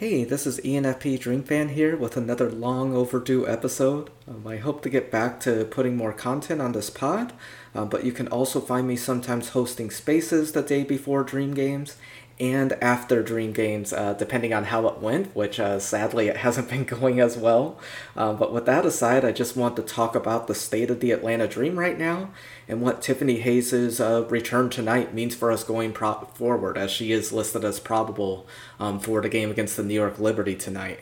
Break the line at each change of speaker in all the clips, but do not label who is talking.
Hey, this is ENFP Dreamfan here with another long overdue episode. Um, I hope to get back to putting more content on this pod, uh, but you can also find me sometimes hosting spaces the day before Dream Games and after Dream Games, uh, depending on how it went, which uh, sadly it hasn't been going as well. Uh, but with that aside, I just want to talk about the state of the Atlanta Dream right now and what Tiffany Hayes' uh, return tonight means for us going pro- forward, as she is listed as probable um, for the game against the New York Liberty tonight.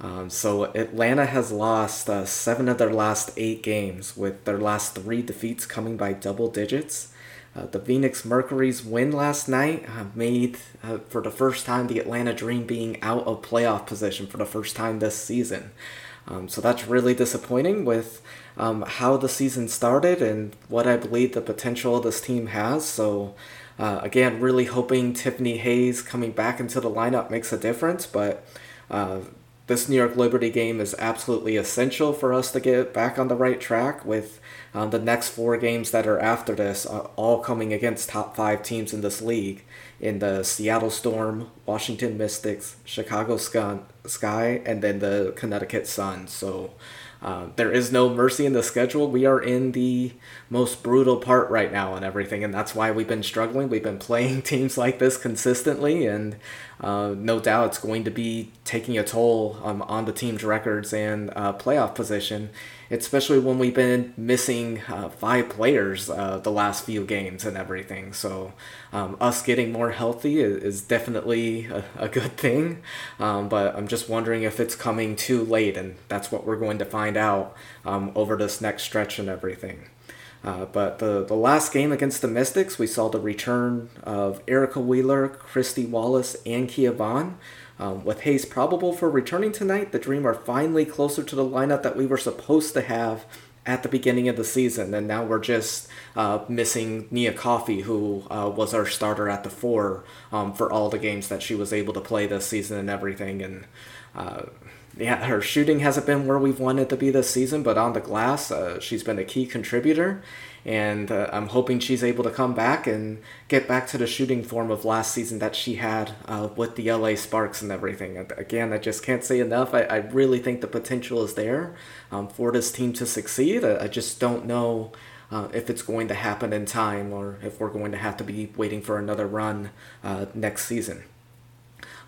Um, so Atlanta has lost uh, seven of their last eight games, with their last three defeats coming by double digits. Uh, the Phoenix Mercury's win last night uh, made, uh, for the first time, the Atlanta Dream being out of playoff position for the first time this season. Um, so that's really disappointing with um, how the season started and what I believe the potential this team has. So, uh, again, really hoping Tiffany Hayes coming back into the lineup makes a difference. But uh, this New York Liberty game is absolutely essential for us to get back on the right track with um, the next four games that are after this, uh, all coming against top five teams in this league in the Seattle Storm, Washington Mystics, Chicago Sky, and then the Connecticut Sun. So uh, there is no mercy in the schedule. We are in the most brutal part right now and everything, and that's why we've been struggling. We've been playing teams like this consistently, and uh, no doubt it's going to be taking a toll um, on the team's records and uh, playoff position especially when we've been missing uh, five players uh, the last few games and everything. So, um, us getting more healthy is, is definitely a, a, good thing. Um, but I'm just wondering if it's coming too late, and that's what we're going to find out um, over this next stretch and everything. Uh, but the, the last game against the Mystics, we saw the return of Erica Wheeler, Kristy Wallace, and Kia Vaughn. Um, with Hayes probable for returning tonight, the Dream are finally closer to the lineup that we were supposed to have at the beginning of the season, and now we're just uh, missing Nia Coffey, who uh, was our starter at the four um, for all the games that she was able to play this season and everything. And uh, yeah, her shooting hasn't been where we've wanted to be this season, but on the glass, uh, she's been a key contributor and uh, I'm hoping she's able to come back and get back to the shooting form of last season that she had uh, with the LA Sparks and everything. Again, I just can't say enough. I, I really think the potential is there um, for this team to succeed. I, I just don't know. Uh, if it's going to happen in time or if we're going to have to be waiting for another run uh, next season.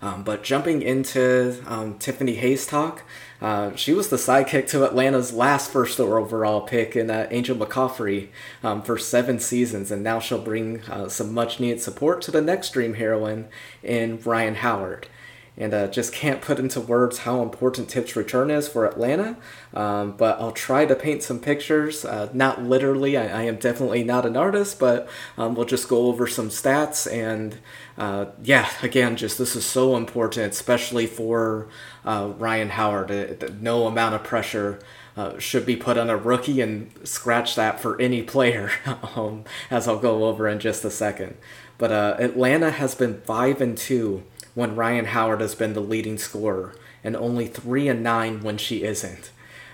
Um, but jumping into um, Tiffany Hayes talk, uh, she was the sidekick to Atlanta's last first overall pick in uh, Angel McCoughtry um, for seven seasons, and now she'll bring uh, some much needed support to the next Dream heroine in Rhyne Howard and uh, just can't put into words how important Tip's return is for Atlanta. Um, but I'll try to paint some pictures. Uh, not literally, I, I, am definitely not an artist, but um, we'll just go over some stats. And uh, yeah, again, just this is so important, especially for uh, Rhyne Howard. Uh, no amount of pressure. Uh, should be put on a rookie and scratch that for any player, um, as I'll go over in just a second. But Atlanta has been five and two when Rhyne Howard has been the leading scorer, and only 3 and 9 when she isn't.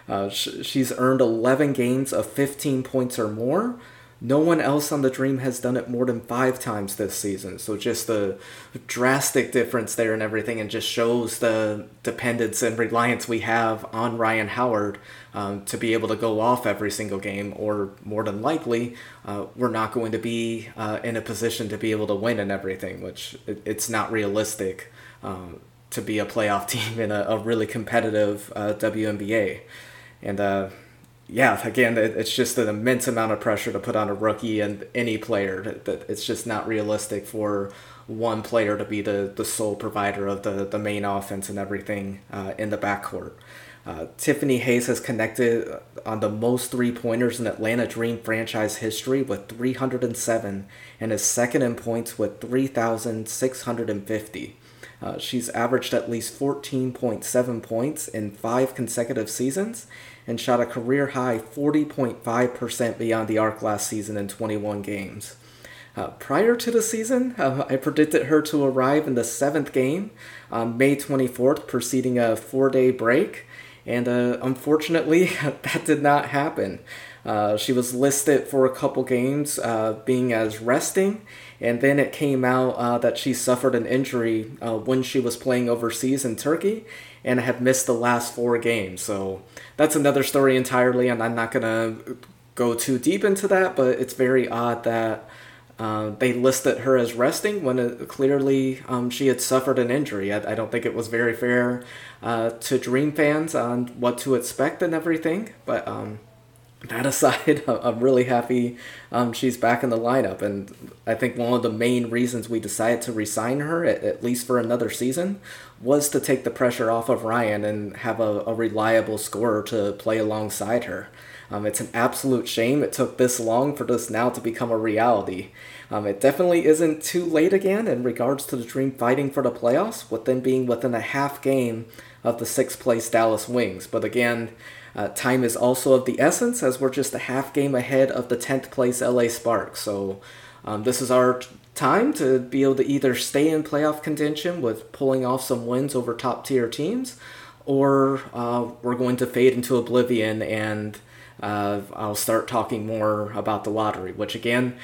Uh, sh- she's earned 11 games of 15 points or more. No one else on the Dream has done it more than five times this season. So just the drastic difference there and everything, and just shows the dependence and reliance we have on Rhyne Howard um, to be able to go off every single game, or more than likely, uh, we're not going to be uh, in a position to be able to win and everything, which it, it's not realistic um, to be a playoff team in a, a really competitive uh, WNBA. And uh, yeah, again, it, it's just an immense amount of pressure to put on a rookie and any player. It's just not realistic for one player to be the, the sole provider of the, the main offense and everything uh, in the backcourt. Uh, Tiffany Hayes has connected on the most three pointers in Atlanta Dream franchise history with 307 and is second in points with 3,650. Uh, she's averaged at least 14.7 points in five consecutive seasons and shot a career high 40.5% beyond the arc last season in 21 games. Uh, prior to the season, uh, I predicted her to arrive in the seventh game on May 24th, preceding a four day break. And uh, unfortunately, that did not happen. Uh, she was listed for a couple games, uh, being as resting, And then it came out uh, that she suffered an injury when she was playing overseas in Turkey and had missed the last four games. So that's another story entirely, and I'm not to go too deep into that, but it's very odd that. Uh, they listed her as resting when it, clearly um, she had suffered an injury. I, I, don't think it was very fair uh, to Dream fans on what to expect and everything. But um, that aside, I'm really happy um, she's back in the lineup. And I think one of the main reasons we decided to resign her, at, at least for another season, was to take the pressure off of Rhyne and have a, a reliable scorer to play alongside her. Um, it's an absolute shame it took this long for this now to become a reality. Um, it definitely isn't too late again in regards to the Dream fighting for the playoffs, with them being within a half game of the sixth place Dallas Wings. But again, uh, time is also of the essence as we're just a half game ahead of the 10th place LA Sparks. So um, this is our time to be able to either stay in playoff contention with pulling off some wins over top tier teams, or uh, we're going to fade into oblivion and uh, I'll start talking more about the lottery, which again,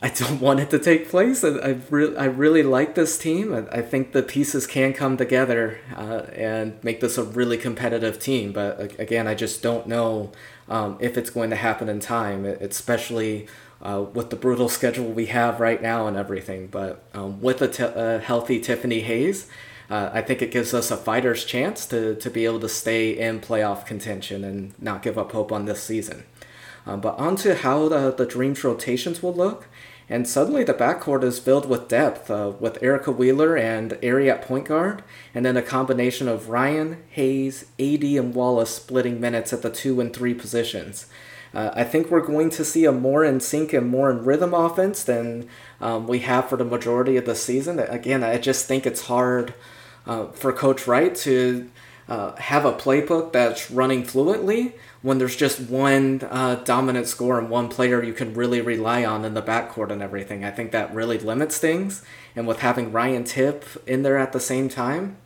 I don't want it to take place. I, really, I really like this team. I, I, think the pieces can come together uh, and make this a really competitive team. But again, I just don't know um, if it's going to happen in time, especially uh, with the brutal schedule we have right now and everything. But um, with a, t- a healthy Tiffany Hayes, uh, I think it gives us a fighter's chance to, to be able to stay in playoff contention and not give up hope on this season. Um, but on to how the, the Dreams rotations will look. And suddenly the backcourt is filled with depth, uh, with Erica Wheeler and Aari at point guard, and then a combination of Rhyne, Hayes, AD, and Wallace splitting minutes at the two and three positions. Uh, I think we're going to see a more in sync and more in rhythm offense than um, we have for the majority of the season. Again, I just think it's hard uh, for Coach Wright to uh, have a playbook that's running fluently when there's just one uh, dominant score and one player you can really rely on in the backcourt and everything. I think that really limits things. And with having Rhyne Tip in there at the same time,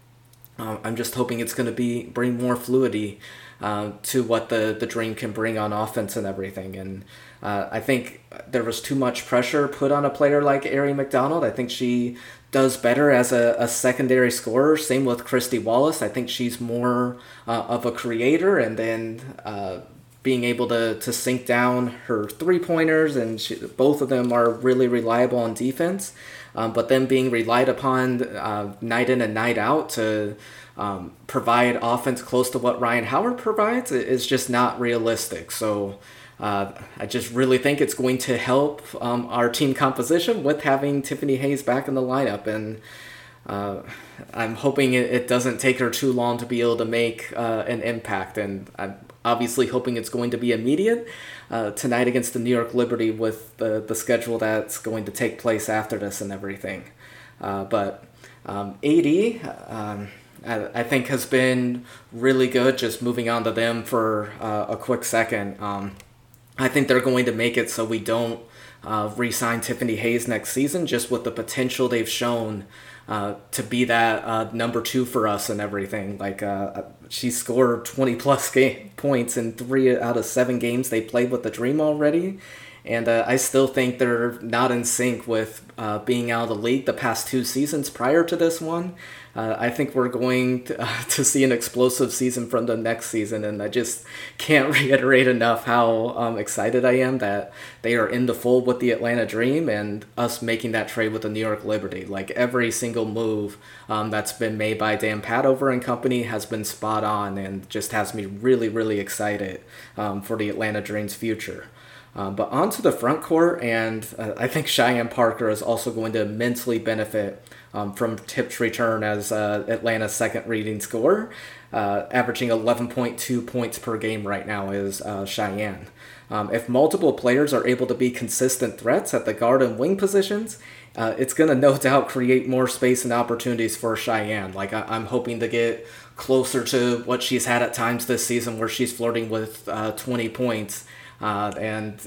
uh, I'm just hoping it's going to be bring more fluidity uh, to what the the Dream can bring on offense and everything. And uh, I think there was too much pressure put on a player like Aari McDonald. I think she does better as a, a secondary scorer. Same with Kristy Wallace. I think she's more uh, of a creator and then uh, being able to, to sink down her three pointers, and she, both of them are really reliable on defense. Um, but then being relied upon uh, night in and night out to um, provide offense close to what Rhyne Howard provides is just not realistic. So uh, I just really think it's going to help um, our team composition with having Tiffany Hayes back in the lineup. And uh, I'm hoping it, it, doesn't take her too long to be able to make uh, an impact. And I'm obviously hoping it's going to be immediate uh, tonight against the New York Liberty with the, the schedule that's going to take place after this and everything. Uh, but um, AD. Um, I, think has been really good. Just moving on to them for uh, a quick second. Um, I think they're going to make it so we don't uh, re-sign Tiffany Hayes next season, just with the potential they've shown uh, to be that uh, number two for us and everything. Like uh, she scored 20 plus game points in three out of seven games they played with the Dream already. And uh, I still think they're not in sync with uh, being out of the league the past two seasons prior to this one uh, I think we're going to, uh, to, see an explosive season from the next season, and I just can't reiterate enough how um, excited I am that they are in the fold with the Atlanta Dream and us making that trade with the New York Liberty. Like every single move um, that's been made by Dan Padover and company has been spot on, and just has me really, really excited um, for the Atlanta Dream's future. Um, but onto the front court, and uh, I think Cheyenne Parker is also going to immensely benefit um, from Tip's return as uh, Atlanta's second reading scorer, uh, averaging 11.2 points per game right now is uh, Cheyenne. Um, if multiple players are able to be consistent threats at the guard and wing positions, uh, it's going to no doubt create more space and opportunities for Cheyenne. Like, I- am hoping to get closer to what she's had at times this season, where she's flirting with uh, 20 points uh, and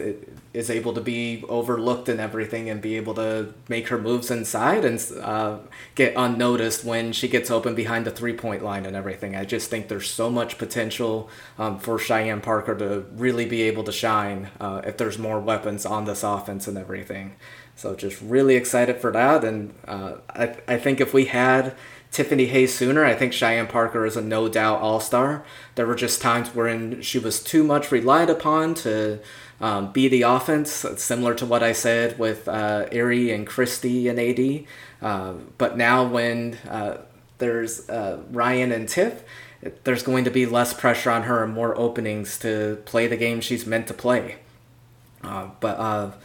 is able to be overlooked and everything and be able to make her moves inside and uh, get unnoticed when she gets open behind the three point line and everything. I just think there's so much potential um, for Cheyenne Parker to really be able to shine uh, if there's more weapons on this offense and everything. So just really excited for that. And uh, I, I think if we had Tiffany Hayes sooner. I think Cheyenne Parker is a no doubt all star. There were just times wherein she was too much relied upon to um, be the offense, similar to what I said with uh, Aari and Kristy and AD. Uh, but now when uh, there's uh, Rhyne and Tiff, there's going to be less pressure on her and more openings to play the game she's meant to play. Uh, but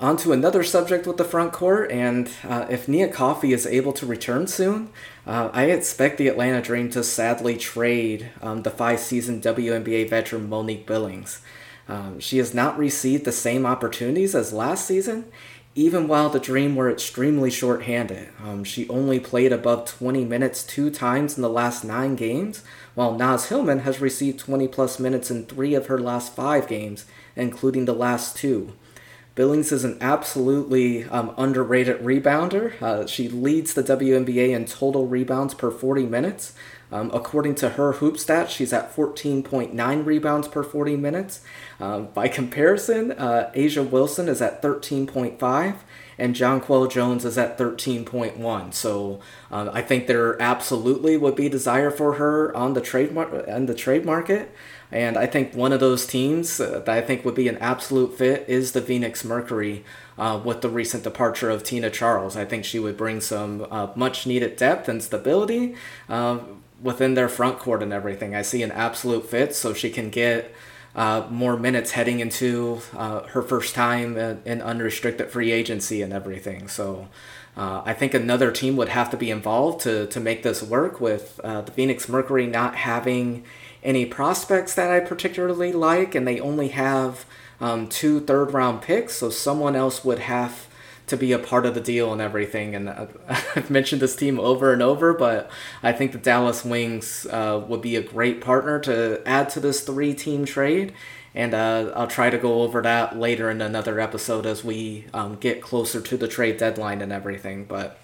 uh, on to another subject with the front court, and uh, if Nia Coffey is able to return soon, uh, I expect the Atlanta Dream to sadly trade um, the five season WNBA veteran Monique Billings. Um, she has not received the same opportunities as last season, even while the Dream were extremely short-handed. Um, she only played above 20 minutes two times in the last nine games, while Naz Hillmon has received 20 plus minutes in three of her last five games, including the last two. Billings is an absolutely um, underrated rebounder. Uh, she leads the WNBA in total rebounds per 40 minutes. Um, according to Her Hoop Stats, she's at 14.9 rebounds per 40 minutes. Um, by comparison, uh, A'ja Wilson is at 13.5 and Jonquel Jones is at 13.1. So uh, I think there absolutely would be desire for her on the trade mar- on the trade market. And I think one of those teams uh, that I think would be an absolute fit is the Phoenix Mercury uh, with the recent departure of Tina Charles. I think she would bring some uh, much needed depth and stability uh, within their front court and everything. I see an absolute fit so she can get. Uh, more minutes heading into uh, her first time in unrestricted free agency and everything. So I think another team would have to be involved to, to make this work with the Phoenix Mercury not having any prospects that I particularly like, and they only have um, two third round picks, so someone else would have to be a part of the deal and everything. And uh, I've mentioned this team over and over, but I think the Dallas Wings uh, would be a great partner to add to this three team trade. And uh, I'll try to go over that later in another episode as we um, get closer to the trade deadline and everything. But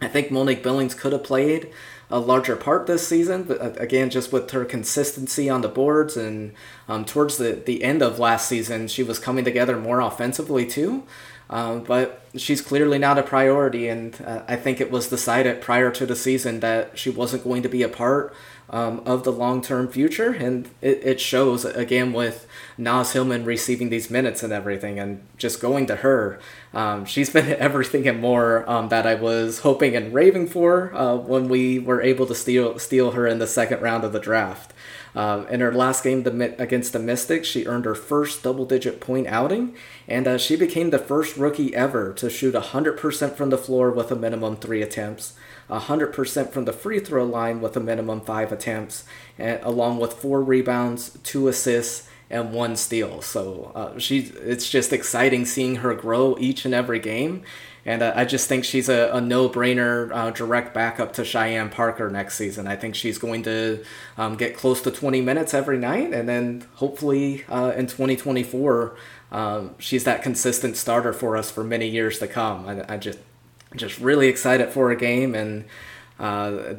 I think Monique Billings could have played a larger part this season. But uh, again, just with her consistency on the boards and um, towards the, the end of last season, she was coming together more offensively too. Um, but she's clearly not a priority, and uh, I think it was decided prior to the season that she wasn't going to be a part um, of the long term future, and it, it shows again with Naz Hillmon receiving these minutes and everything, and just going to her. Um, she's been everything and more um, that I was hoping and raving for uh, when we were able to steal steal her in the second round of the draft. Uh, in her last game against the Mystics, she earned her first double digit point outing, and uh, she became the first rookie ever to shoot 100% from the floor with a minimum three attempts. 100% from the free throw line with a minimum five attempts, and, along with four rebounds, two assists, and one steal. So uh, she, it's just exciting seeing her grow each and every game. And uh, I just think she's a, a no brainer uh, direct backup to Cheyenne Parker next season. I think she's going to um, get close to 20 minutes every night. And then hopefully uh, in 2024, um, she's that consistent starter for us for many years to come. I, I just just really excited for a game and uh,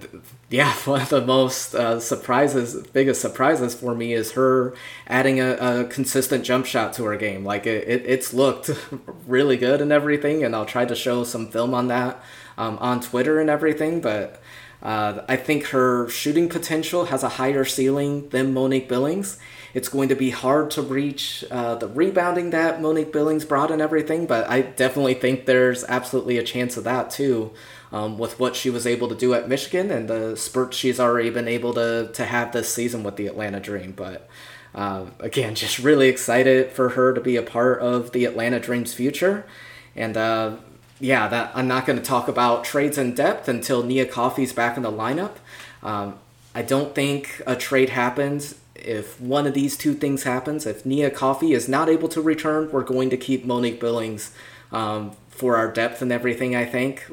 yeah, one of the most uh, surprises, biggest surprises for me is her adding a, a consistent jump shot to her game. Like it, it, it's looked really good and everything, and I'll try to show some film on that um, on Twitter and everything. But uh, I think her shooting potential has a higher ceiling than Monique Billings, it's going to be hard to reach uh, the rebounding that Monique Billings brought and everything, but I definitely think there's absolutely a chance of that too. Um, with what she was able to do at Michigan and the spurts she's already been able to, to have this season with the Atlanta Dream. But uh, again, just really excited for her to be a part of the Atlanta Dream's future. And uh, yeah, that I'm not going to talk about trades in depth until Nia Coffey's back in the lineup. Um, I don't think a trade happens if one of these two things happens, if Nia Coffey is not able to return, we're going to keep Monique Billings um, for our depth and everything, I think.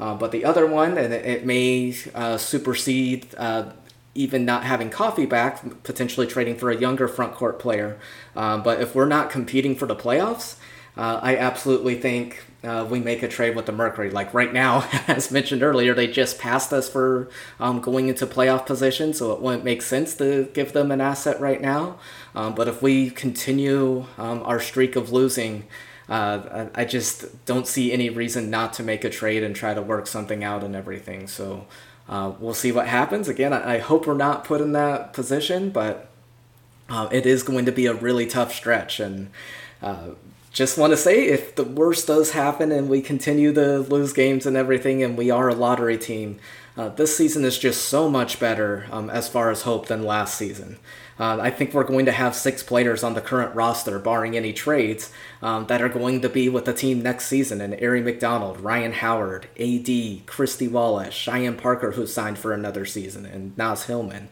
Uh, but the other one, and it, may uh, supersede uh, even not having Coffey back, potentially trading for a younger front court player. Um, but if we're not competing for the playoffs, uh, I absolutely think uh, we make a trade with the Mercury. Like right now, as mentioned earlier, they just passed us for um, going into playoff position, so it wouldn't make sense to give them an asset right now. Um, but if we continue um, our streak of losing, uh, I just don't see any reason not to make a trade and try to work something out and everything. So uh, we'll see what happens. Again, I, I, hope we're not put in that position, but uh, it is going to be a really tough stretch. And uh, just want to say if the worst does happen and we continue to lose games and everything and we are a lottery team, uh, this season is just so much better um, as far as hope than last season. Uh, I think we're going to have six players on the current roster, barring any trades, um, that are going to be with the team next season. And Aari McDonald, Rhyne Howard, AD, Kristy Wallace, Cheyenne Parker, who signed for another season, and Naz Hillmon.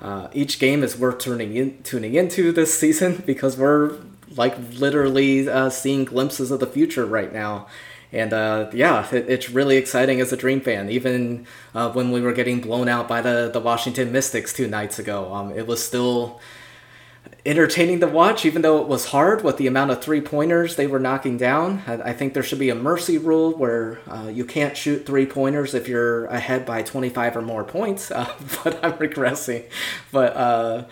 Uh, each game is worth in, tuning into this season because we're like literally uh, seeing glimpses of the future right now. And uh, yeah, it, it's really exciting as a Dream fan. Even uh, when we were getting blown out by the, the Washington Mystics two nights ago, um, it was still entertaining to watch, even though it was hard with the amount of three pointers they were knocking down. I, I, think there should be a mercy rule where uh, you can't shoot three pointers if you're ahead by 25 or more points, uh, but I'm regressing. But uh,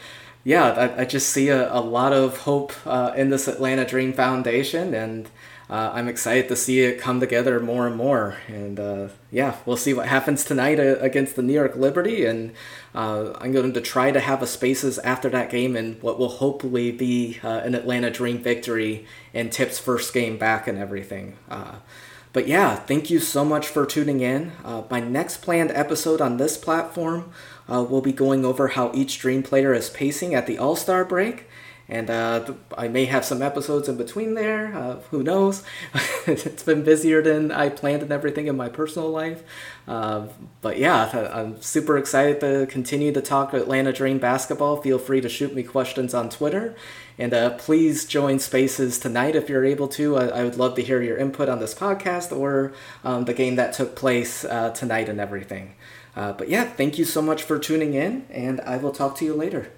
yeah, I, I, just see a, a lot of hope uh, in this Atlanta Dream Foundation, and uh, I'm excited to see it come together more and more. And uh, yeah, we'll see what happens tonight uh, against the New York Liberty. And uh, I'm going to try to have a spaces after that game and what will hopefully be uh, an Atlanta Dream victory and Tip's first game back and everything. Uh, but yeah, thank you so much for tuning in. my next planned episode on this platform will be going over how each Dream player is pacing at the All Star break. And uh, I may have some episodes in between there. Uh, who knows? it's been busier than I planned and everything in my personal life. Uh, but yeah, I'm super excited to continue to talk Atlanta Dream basketball. Feel free to shoot me questions on Twitter. And uh, please join Spaces tonight if you're able to. I, I, would love to hear your input on this podcast or um, the game that took place uh, tonight and everything. Uh, but yeah, thank you so much for tuning in, and I will talk to you later.